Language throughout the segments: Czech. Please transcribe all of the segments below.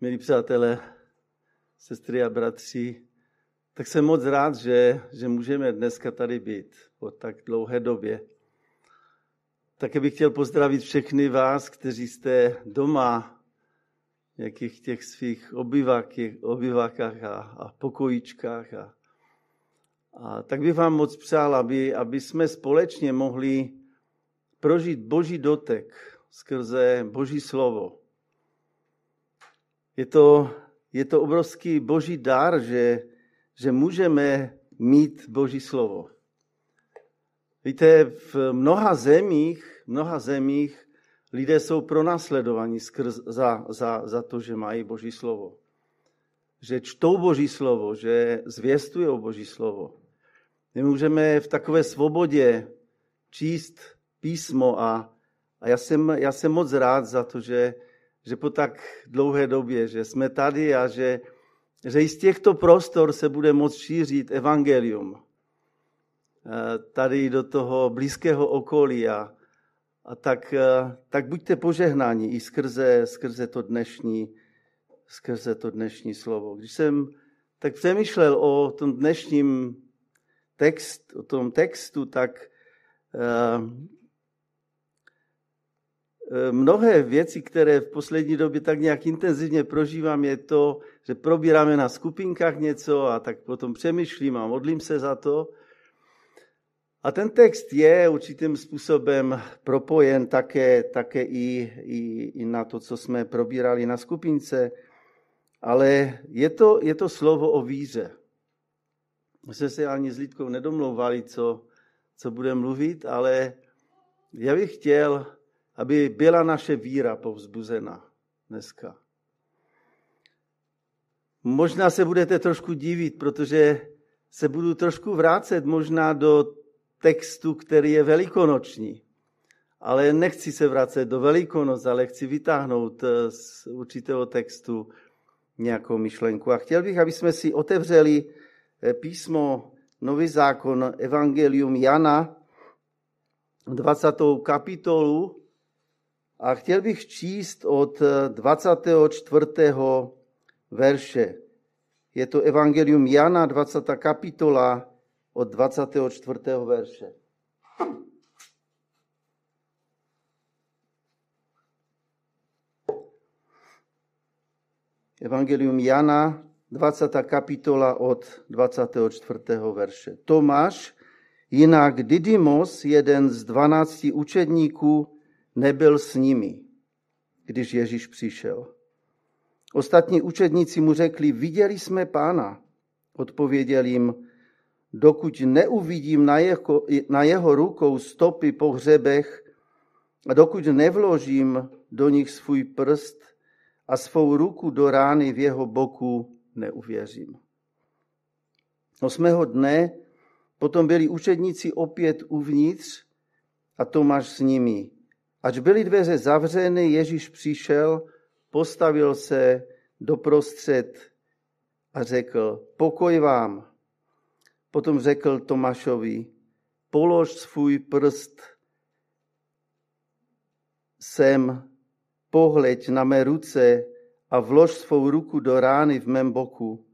milí přátelé, sestry a bratři, tak jsem moc rád, že, že můžeme dneska tady být po tak dlouhé době. Také bych chtěl pozdravit všechny vás, kteří jste doma, v nějakých těch svých obyvákách a, a pokojíčkách. A, a tak bych vám moc přál, aby, aby jsme společně mohli prožít boží dotek skrze boží slovo. Je to, je to obrovský boží dar, že, že můžeme mít boží slovo. Víte, v mnoha zemích, mnoha zemích lidé jsou pronásledovaní skrz, za, za, za to, že mají boží slovo. Že čtou boží slovo, že zvěstují boží slovo. My můžeme v takové svobodě číst písmo a, a já, jsem, já jsem moc rád za to, že, že po tak dlouhé době, že jsme tady a že, že i z těchto prostor se bude moct šířit evangelium. Eh, tady do toho blízkého okolí a, a tak, eh, tak buďte požehnáni i skrze, skrze, to dnešní, skrze to dnešní slovo. Když jsem tak přemýšlel o tom dnešním text, o tom textu, tak uh, mnohé věci, které v poslední době tak nějak intenzivně prožívám, je to, že probíráme na skupinkách něco a tak potom přemýšlím a modlím se za to. A ten text je určitým způsobem propojen také, také i, i, i na to, co jsme probírali na skupince, ale je to, je to slovo o víře. My jsme se ani s Lidkou nedomlouvali, co, co bude mluvit, ale já bych chtěl, aby byla naše víra povzbuzena dneska. Možná se budete trošku divit, protože se budu trošku vrátit možná do textu, který je velikonoční. Ale nechci se vracet do Velikonoc, ale chci vytáhnout eh, z určitého textu nějakou myšlenku. A chtěl bych, aby jsme si otevřeli eh, písmo Nový zákon, Evangelium Jana, 20. kapitolu. A chtěl bych číst od 24. Eh, verše. Je to Evangelium Jana, 20. kapitola, od 24. verše. Evangelium Jana, 20. kapitola od 24. verše. Tomáš, jinak Didymos, jeden z dvanácti učedníků, nebyl s nimi, když Ježíš přišel. Ostatní učedníci mu řekli, viděli jsme pána. Odpověděl jim, dokud neuvidím na jeho, na jeho rukou stopy po hřebech a dokud nevložím do nich svůj prst a svou ruku do rány v jeho boku, neuvěřím. Osmého dne potom byli učedníci opět uvnitř a Tomáš s nimi. Ač byly dveře zavřeny, Ježíš přišel, postavil se doprostřed a řekl, pokoj vám. Potom řekl Tomášovi, polož svůj prst sem, pohleď na mé ruce a vlož svou ruku do rány v mém boku.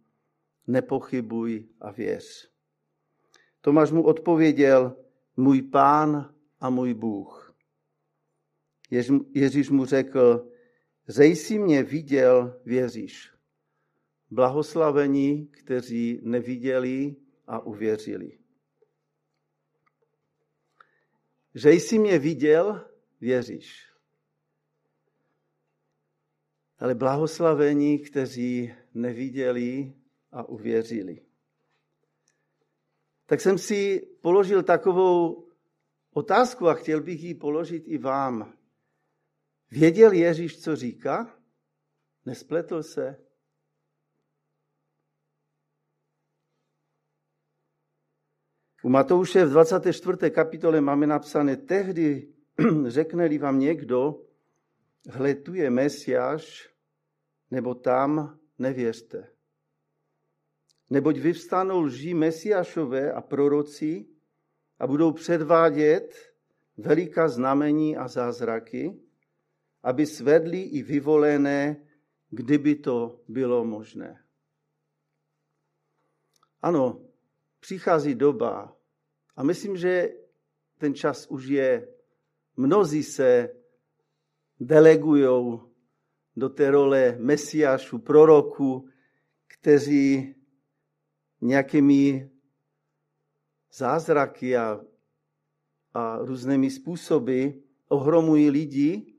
Nepochybuj a věř. Tomáš mu odpověděl, můj pán a můj Bůh. Ježíš mu řekl, zej si mě viděl, věříš. Blahoslavení, kteří neviděli a uvěřili. Že jsi mě viděl, věříš. Ale blahoslavení, kteří neviděli a uvěřili. Tak jsem si položil takovou otázku a chtěl bych ji položit i vám. Věděl Ježíš, co říká? Nespletl se? U Matouše v 24. kapitole máme napsané, tehdy řekne-li vám někdo, hle, tu je Mesiáš, nebo tam nevěřte. Neboť vyvstanou lží Mesiášové a proroci a budou předvádět veliká znamení a zázraky, aby svedli i vyvolené kdyby to bylo možné. Ano, přichází doba a myslím, že ten čas už je. Mnozí se delegují do té role mesiášů, proroků, kteří nějakými zázraky a, a různými způsoby ohromují lidi.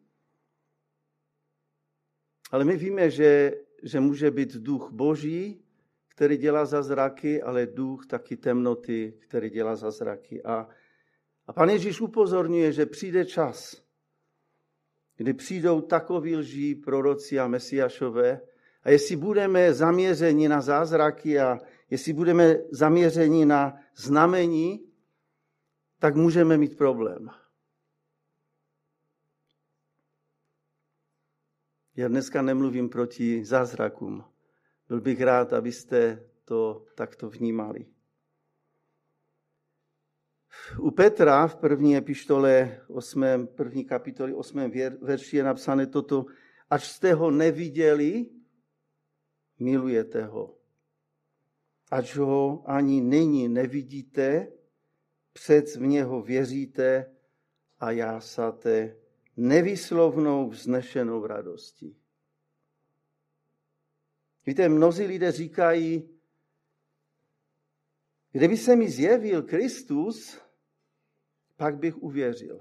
Ale my víme, že, že může být duch boží, který dělá zázraky, ale duch taky temnoty, který dělá zázraky. A, a pan Ježíš upozorňuje, že přijde čas, kdy přijdou takoví lží proroci a mesiašové a jestli budeme zaměřeni na zázraky a jestli budeme zaměřeni na znamení, tak můžeme mít problém. Já dneska nemluvím proti zázrakům. Byl bych rád, abyste to takto vnímali. U Petra v první epištole 8. první kapitoly 8. verši je napsané toto, až jste ho neviděli, milujete ho. Ač ho ani nyní nevidíte, před v něho věříte a jásáte nevyslovnou vznešenou radostí. Víte, mnozí lidé říkají, kdyby se mi zjevil Kristus, pak bych uvěřil.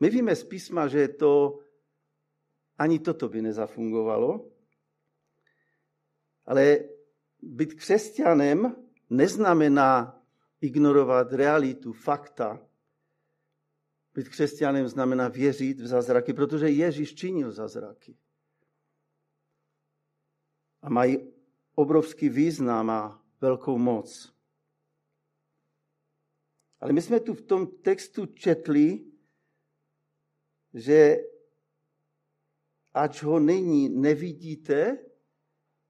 My víme z písma, že to ani toto by nezafungovalo, ale být křesťanem neznamená ignorovat realitu, fakta. Být křesťanem znamená věřit v zázraky, protože Ježíš činil zázraky. A mají obrovský význam a velkou moc. Ale my jsme tu v tom textu četli, že ač ho nyní nevidíte,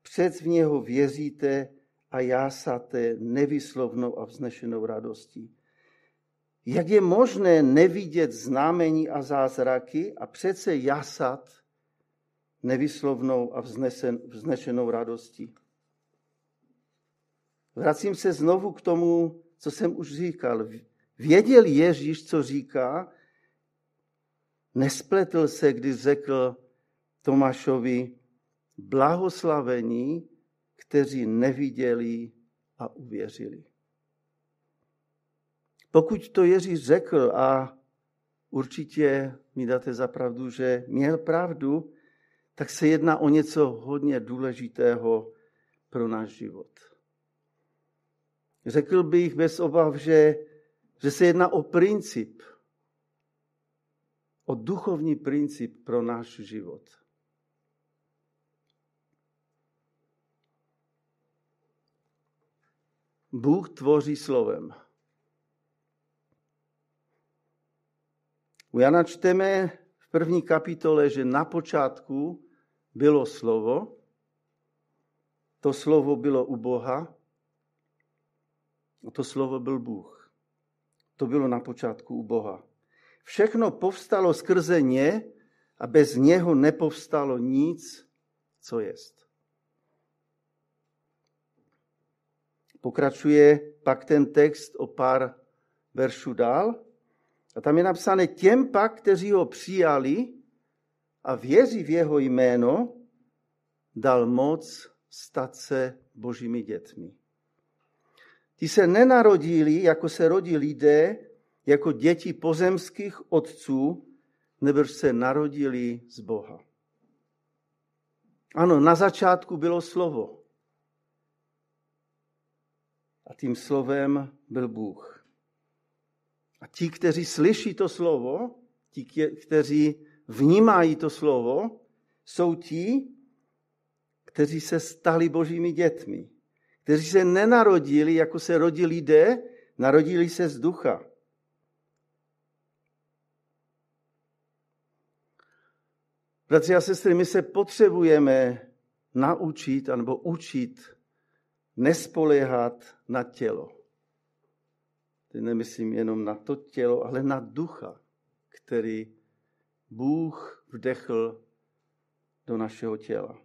před v něho věříte a jásáte nevyslovnou a vznešenou radostí. Jak je možné nevidět znamení a zázraky a přece jasat nevyslovnou a vznesen, vznešenou radostí? Vracím se znovu k tomu, co jsem už říkal. Věděl Ježíš, co říká, nespletl se, když řekl Tomášovi, blahoslavení, kteří neviděli a uvěřili. Pokud to Ježíš řekl a určitě mi dáte za pravdu, že měl pravdu, tak se jedná o něco hodně důležitého pro náš život. Řekl bych bez obav, že, že se jedná o princip, o duchovní princip pro náš život. Bůh tvoří slovem. U Jana čteme v první kapitole, že na počátku bylo slovo, to slovo bylo u Boha a to slovo byl Bůh. To bylo na počátku u Boha. Všechno povstalo skrze ně a bez něho nepovstalo nic, co jest. Pokračuje pak ten text o pár veršů dál. A tam je napsané, těm pak, kteří ho přijali a věří v jeho jméno, dal moc stát se božími dětmi. Ti se nenarodili, jako se rodí lidé, jako děti pozemských otců, nebož se narodili z Boha. Ano, na začátku bylo slovo. A tím slovem byl Bůh. A ti, kteří slyší to slovo, ti, kteří vnímají to slovo, jsou ti, kteří se stali božími dětmi. Kteří se nenarodili, jako se rodí lidé, narodili se z ducha. Bratři a sestry, my se potřebujeme naučit anebo učit nespoléhat na tělo. Nemyslím jenom na to tělo, ale na ducha, který Bůh vdechl do našeho těla.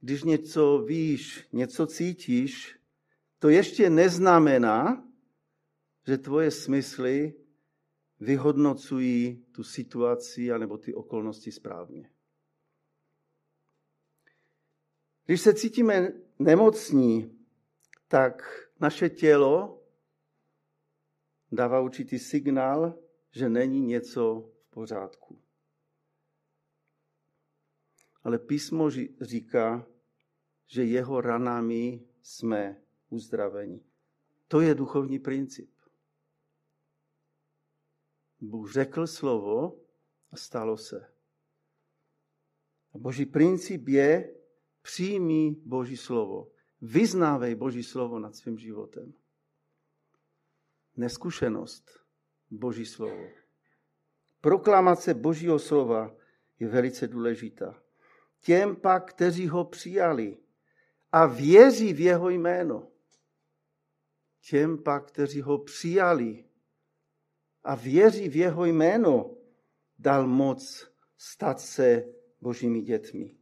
Když něco víš, něco cítíš, to ještě neznamená, že tvoje smysly vyhodnocují tu situaci anebo ty okolnosti správně. Když se cítíme nemocní, tak naše tělo dává určitý signál, že není něco v pořádku. Ale písmo říká, že jeho ranami jsme uzdraveni. To je duchovní princip. Bůh řekl slovo a stalo se. A boží princip je přijmí Boží slovo. Vyznávej Boží slovo nad svým životem. Neskušenost Boží slovo. Proklamace Božího slova je velice důležitá. Těm pak, kteří ho přijali a věří v jeho jméno, těm pak, kteří ho přijali a věří v jeho jméno, dal moc stát se božími dětmi.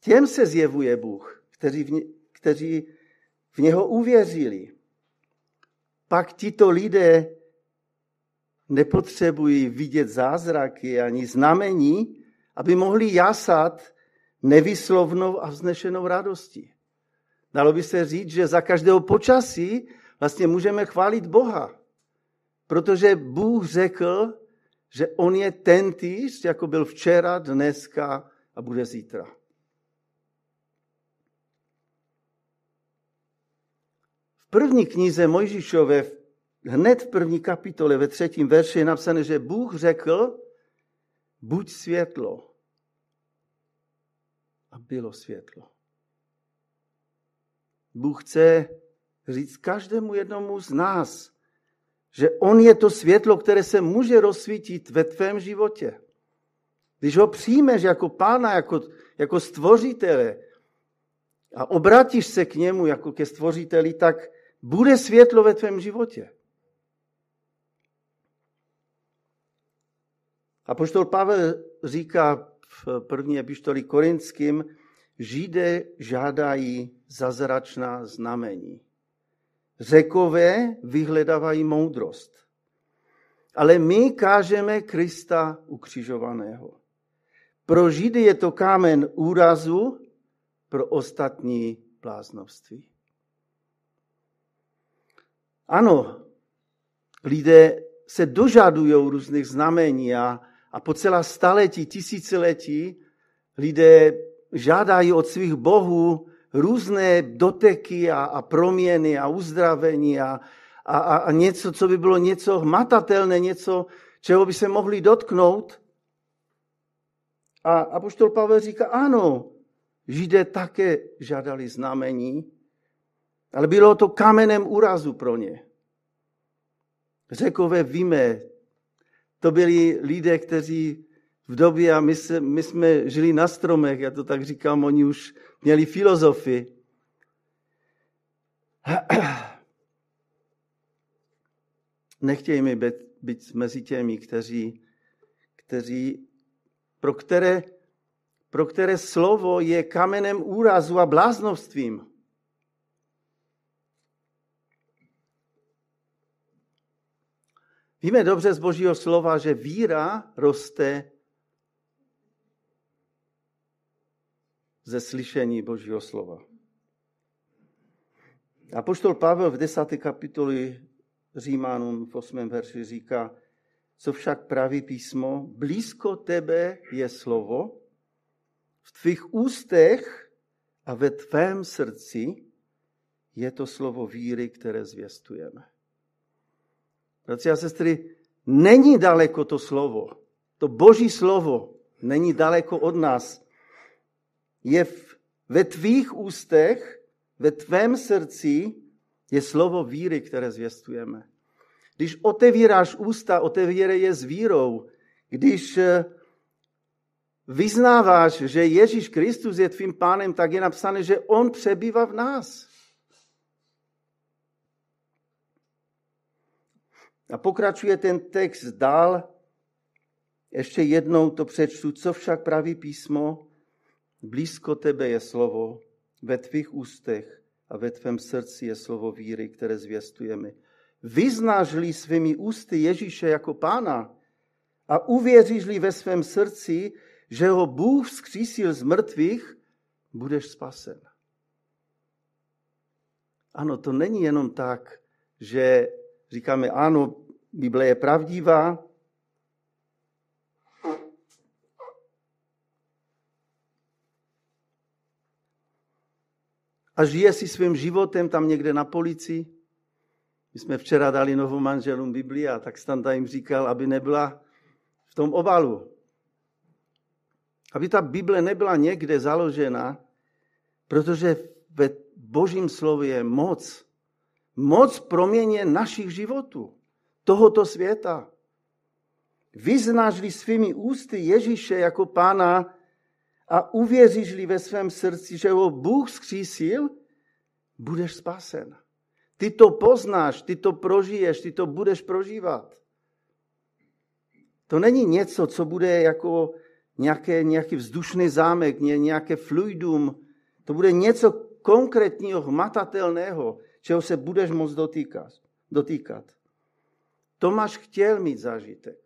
Těm se zjevuje Bůh, kteří v, ně, kteří v něho uvěřili. Pak tito lidé nepotřebují vidět zázraky ani znamení, aby mohli jasat nevyslovnou a vznešenou radostí. Dalo by se říct, že za každého počasí vlastně můžeme chválit Boha. Protože Bůh řekl, že on je ten týž, jako byl včera, dneska a bude zítra. První knize Mojžišové, hned v první kapitole, ve třetím verši je napsané, že Bůh řekl, buď světlo. A bylo světlo. Bůh chce říct každému jednomu z nás, že On je to světlo, které se může rozsvítit ve tvém životě. Když ho přijmeš jako pána, jako, jako stvořitele a obratíš se k němu jako ke stvořiteli, tak bude světlo ve tvém životě. A poštol Pavel říká v první epištoli korinským, Židé žádají zazračná znamení. Řekové vyhledávají moudrost. Ale my kážeme Krista ukřižovaného. Pro Židy je to kámen úrazu, pro ostatní bláznovství. Ano, lidé se dožadují různých znamení a, a po celá staletí, tisíciletí lidé žádají od svých bohů různé doteky a, a proměny a uzdravení a, a, a něco, co by bylo něco hmatatelné, něco, čeho by se mohli dotknout. A apoštol Pavel říká, ano, Židé také žádali znamení, ale bylo to kamenem úrazu pro ně. Řekové víme, to byli lidé, kteří v době, a my, se, my jsme žili na stromech, já to tak říkám, oni už měli filozofii. Nechtějme být, být mezi těmi, kteří, kteří, pro, které, pro které slovo je kamenem úrazu a bláznovstvím. Víme dobře z Božího slova, že víra roste ze slyšení Božího slova. A poštol Pavel v desáté kapitoli Římanům v 8. verši říká, co však praví písmo, blízko tebe je slovo, v tvých ústech a ve tvém srdci je to slovo víry, které zvěstujeme. Bratři a sestry, není daleko to slovo. To boží slovo není daleko od nás je v, ve tvých ústech, ve tvém srdci je slovo víry, které zvěstujeme. Když otevíráš ústa, otevírej je s vírou. Když eh, vyznáváš, že Ježíš Kristus je tvým pánem, tak je napsané, že on přebývá v nás. A pokračuje ten text dál. Ještě jednou to přečtu, co však praví písmo, blízko tebe je slovo, ve tvých ústech a ve tvém srdci je slovo víry, které zvěstujeme. Vyznáš-li svými ústy Ježíše jako pána a uvěříš-li ve svém srdci, že ho Bůh vzkřísil z mrtvých, budeš spasen. Ano, to není jenom tak, že říkáme, ano, Bible je pravdivá, a žije si svým životem tam někde na policii. My jsme včera dali novou manželům Bibli a tak Standa jim říkal, aby nebyla v tom obalu. Aby ta Bible nebyla někde založena, protože ve božím slově je moc. Moc proměně našich životů, tohoto světa. Vyznáš-li svými ústy Ježíše jako pána a uvěříš-li ve svém srdci, že ho Bůh zkřísil, budeš spasen. Ty to poznáš, ty to prožiješ, ty to budeš prožívat. To není něco, co bude jako nějaké, nějaký vzdušný zámek, nějaké fluidum. To bude něco konkrétního, hmatatelného, čeho se budeš moct dotýkat. dotýkat. Tomáš chtěl mít zážitek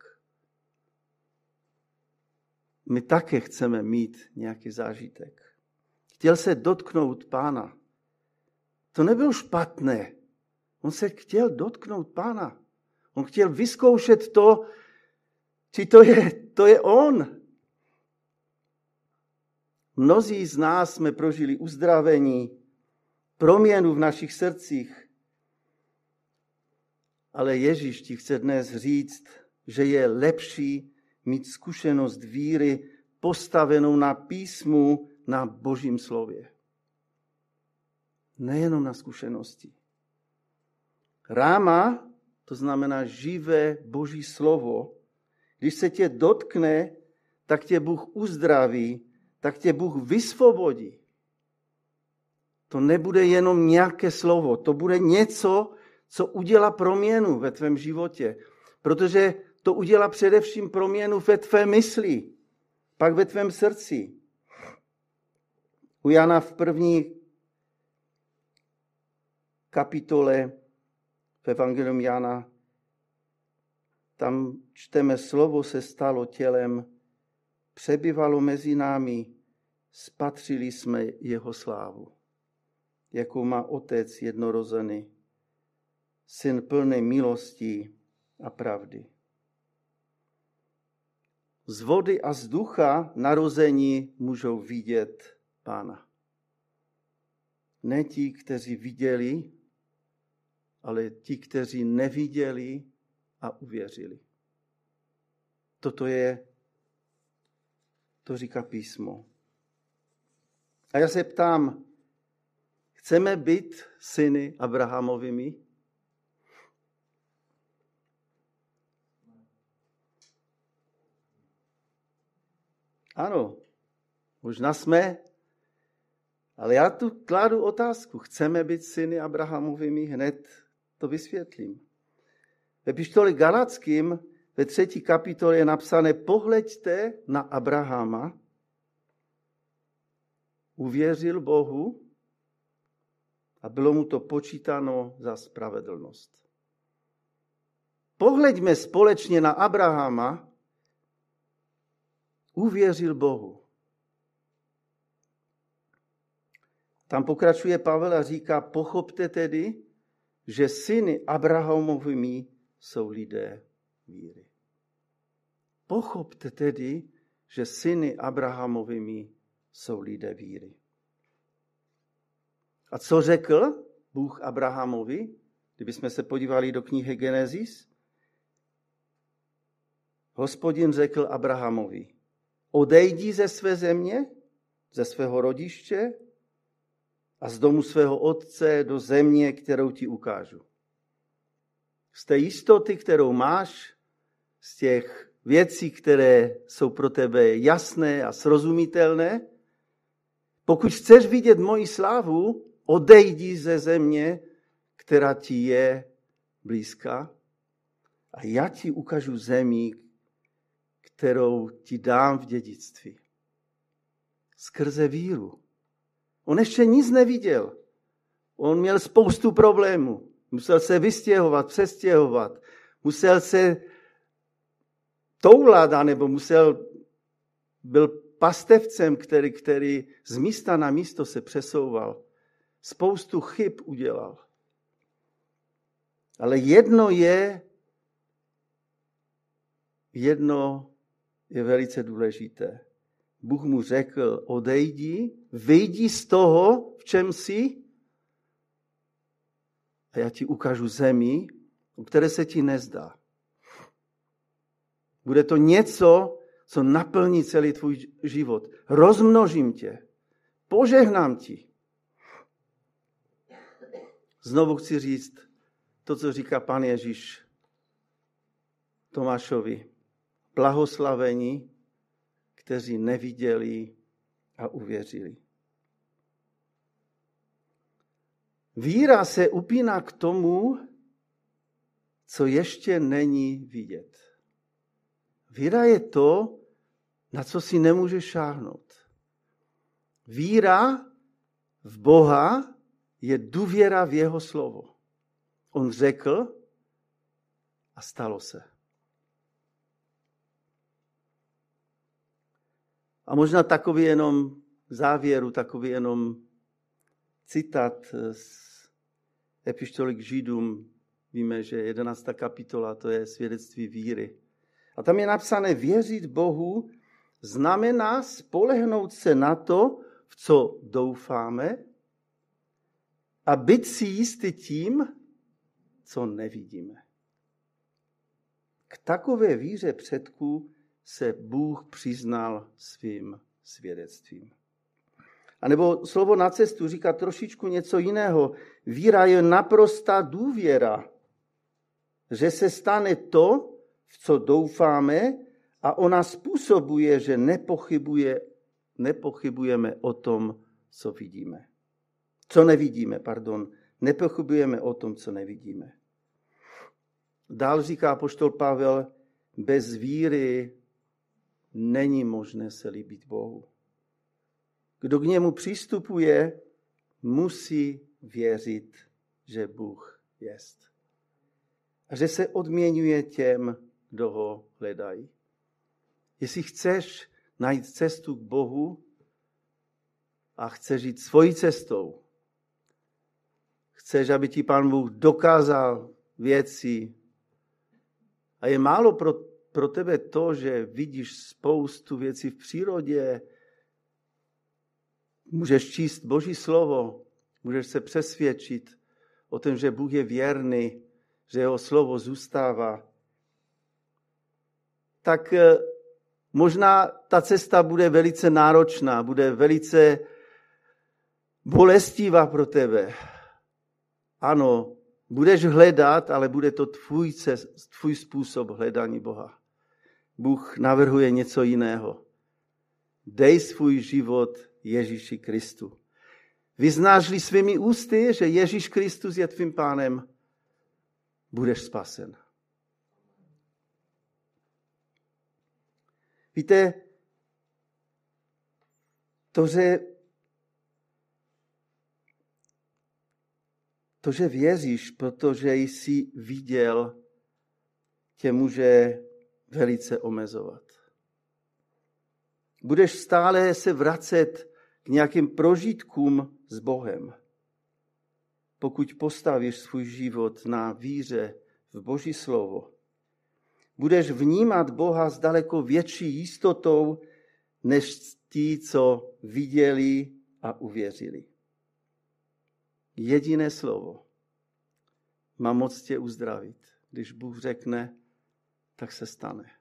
my také chceme mít nějaký zážitek. Chtěl se dotknout pána. To nebylo špatné. On se chtěl dotknout pána. On chtěl vyzkoušet to, či to je, to je on. Mnozí z nás jsme prožili uzdravení, proměnu v našich srdcích. Ale Ježíš ti chce dnes říct, že je lepší mít zkušenost víry postavenou na písmu, na božím slově. Nejenom na zkušenosti. Ráma, to znamená živé boží slovo, když se tě dotkne, tak tě Bůh uzdraví, tak tě Bůh vysvobodí. To nebude jenom nějaké slovo, to bude něco, co udělá proměnu ve tvém životě. Protože to udělá především proměnu ve tvé mysli, pak ve tvém srdci. U Jana v první kapitole v Evangelium Jana, tam čteme, slovo se stalo tělem, přebyvalo mezi námi, spatřili jsme jeho slávu, jakou má otec jednorozený, syn plný milosti a pravdy z vody a z ducha narození můžou vidět Pána. Ne ti, kteří viděli, ale ti, kteří neviděli a uvěřili. Toto je, to říká písmo. A já se ptám, chceme být syny Abrahamovými? Ano, možná jsme, ale já tu kládu otázku. Chceme být syny Abrahamovými? Hned to vysvětlím. Ve pištoli Galackým ve třetí kapitole je napsané pohleďte na Abrahama, uvěřil Bohu a bylo mu to počítáno za spravedlnost. Pohleďme společně na Abrahama, uvěřil Bohu. Tam pokračuje Pavel a říká, pochopte tedy, že syny Abrahamovými jsou lidé víry. Pochopte tedy, že syny Abrahamovými jsou lidé víry. A co řekl Bůh Abrahamovi, kdybychom se podívali do knihy Genesis? Hospodin řekl Abrahamovi, odejdi ze své země, ze svého rodiště a z domu svého otce do země, kterou ti ukážu. Z té jistoty, kterou máš, z těch věcí, které jsou pro tebe jasné a srozumitelné, pokud chceš vidět moji slávu, odejdi ze země, která ti je blízká a já ti ukážu zemi, kterou ti dám v dědictví. Skrze víru. On ještě nic neviděl. On měl spoustu problémů. Musel se vystěhovat, přestěhovat. Musel se toulat, nebo musel, byl pastevcem, který, který z místa na místo se přesouval. Spoustu chyb udělal. Ale jedno je, jedno je velice důležité. Bůh mu řekl, odejdi, vyjdi z toho, v čem jsi, a já ti ukážu zemi, o které se ti nezdá. Bude to něco, co naplní celý tvůj život. Rozmnožím tě. Požehnám ti. Znovu chci říct to, co říká pan Ježíš Tomášovi. Blahoslavení, kteří neviděli a uvěřili. Víra se upíná k tomu, co ještě není vidět. Víra je to, na co si nemůžeš šáhnout. Víra v Boha je důvěra v jeho slovo. On řekl a stalo se. A možná takový jenom závěru, takový jenom citát z epištoly k Židům. Víme, že 11. kapitola to je svědectví víry. A tam je napsané, věřit Bohu znamená spolehnout se na to, v co doufáme a být si jistý tím, co nevidíme. K takové víře předků se Bůh přiznal svým svědectvím. A nebo slovo na cestu říká trošičku něco jiného. Víra je naprostá důvěra, že se stane to, v co doufáme, a ona způsobuje, že nepochybuje, nepochybujeme o tom, co vidíme. Co nevidíme, pardon. Nepochybujeme o tom, co nevidíme. Dál říká poštol Pavel, bez víry není možné se líbit Bohu. Kdo k němu přistupuje, musí věřit, že Bůh jest. A že se odměňuje těm, kdo ho hledají. Jestli chceš najít cestu k Bohu a chceš jít svojí cestou, chceš, aby ti Pán Bůh dokázal věci a je málo pro, pro tebe to, že vidíš spoustu věcí v přírodě, Můžeš číst Boží slovo, můžeš se přesvědčit o tom, že Bůh je věrný, že jeho slovo zůstává. Tak eh, možná ta cesta bude velice náročná, bude velice bolestivá pro tebe. Ano, budeš hledat, ale bude to tvůj, cest, tvůj způsob hledání Boha. Bůh navrhuje něco jiného. Dej svůj život Ježíši Kristu. Vyznáš-li svými ústy, že Ježíš Kristus je tvým pánem, budeš spasen. Víte, to, že, to, že věříš, protože jsi viděl, tě může velice omezovat. Budeš stále se vracet nějakým prožitkům s Bohem. Pokud postavíš svůj život na víře v Boží slovo, budeš vnímat Boha s daleko větší jistotou, než ti, co viděli a uvěřili. Jediné slovo má moc tě uzdravit. Když Bůh řekne, tak se stane.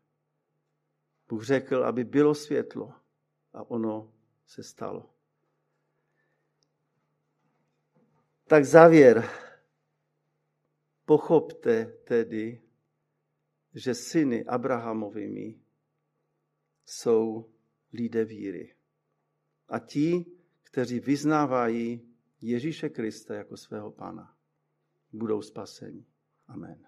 Bůh řekl, aby bylo světlo a ono se stalo. Tak závěr. Pochopte tedy, že syny Abrahamovými jsou lidé víry. A ti, kteří vyznávají Ježíše Krista jako svého pána, budou spaseni. Amen.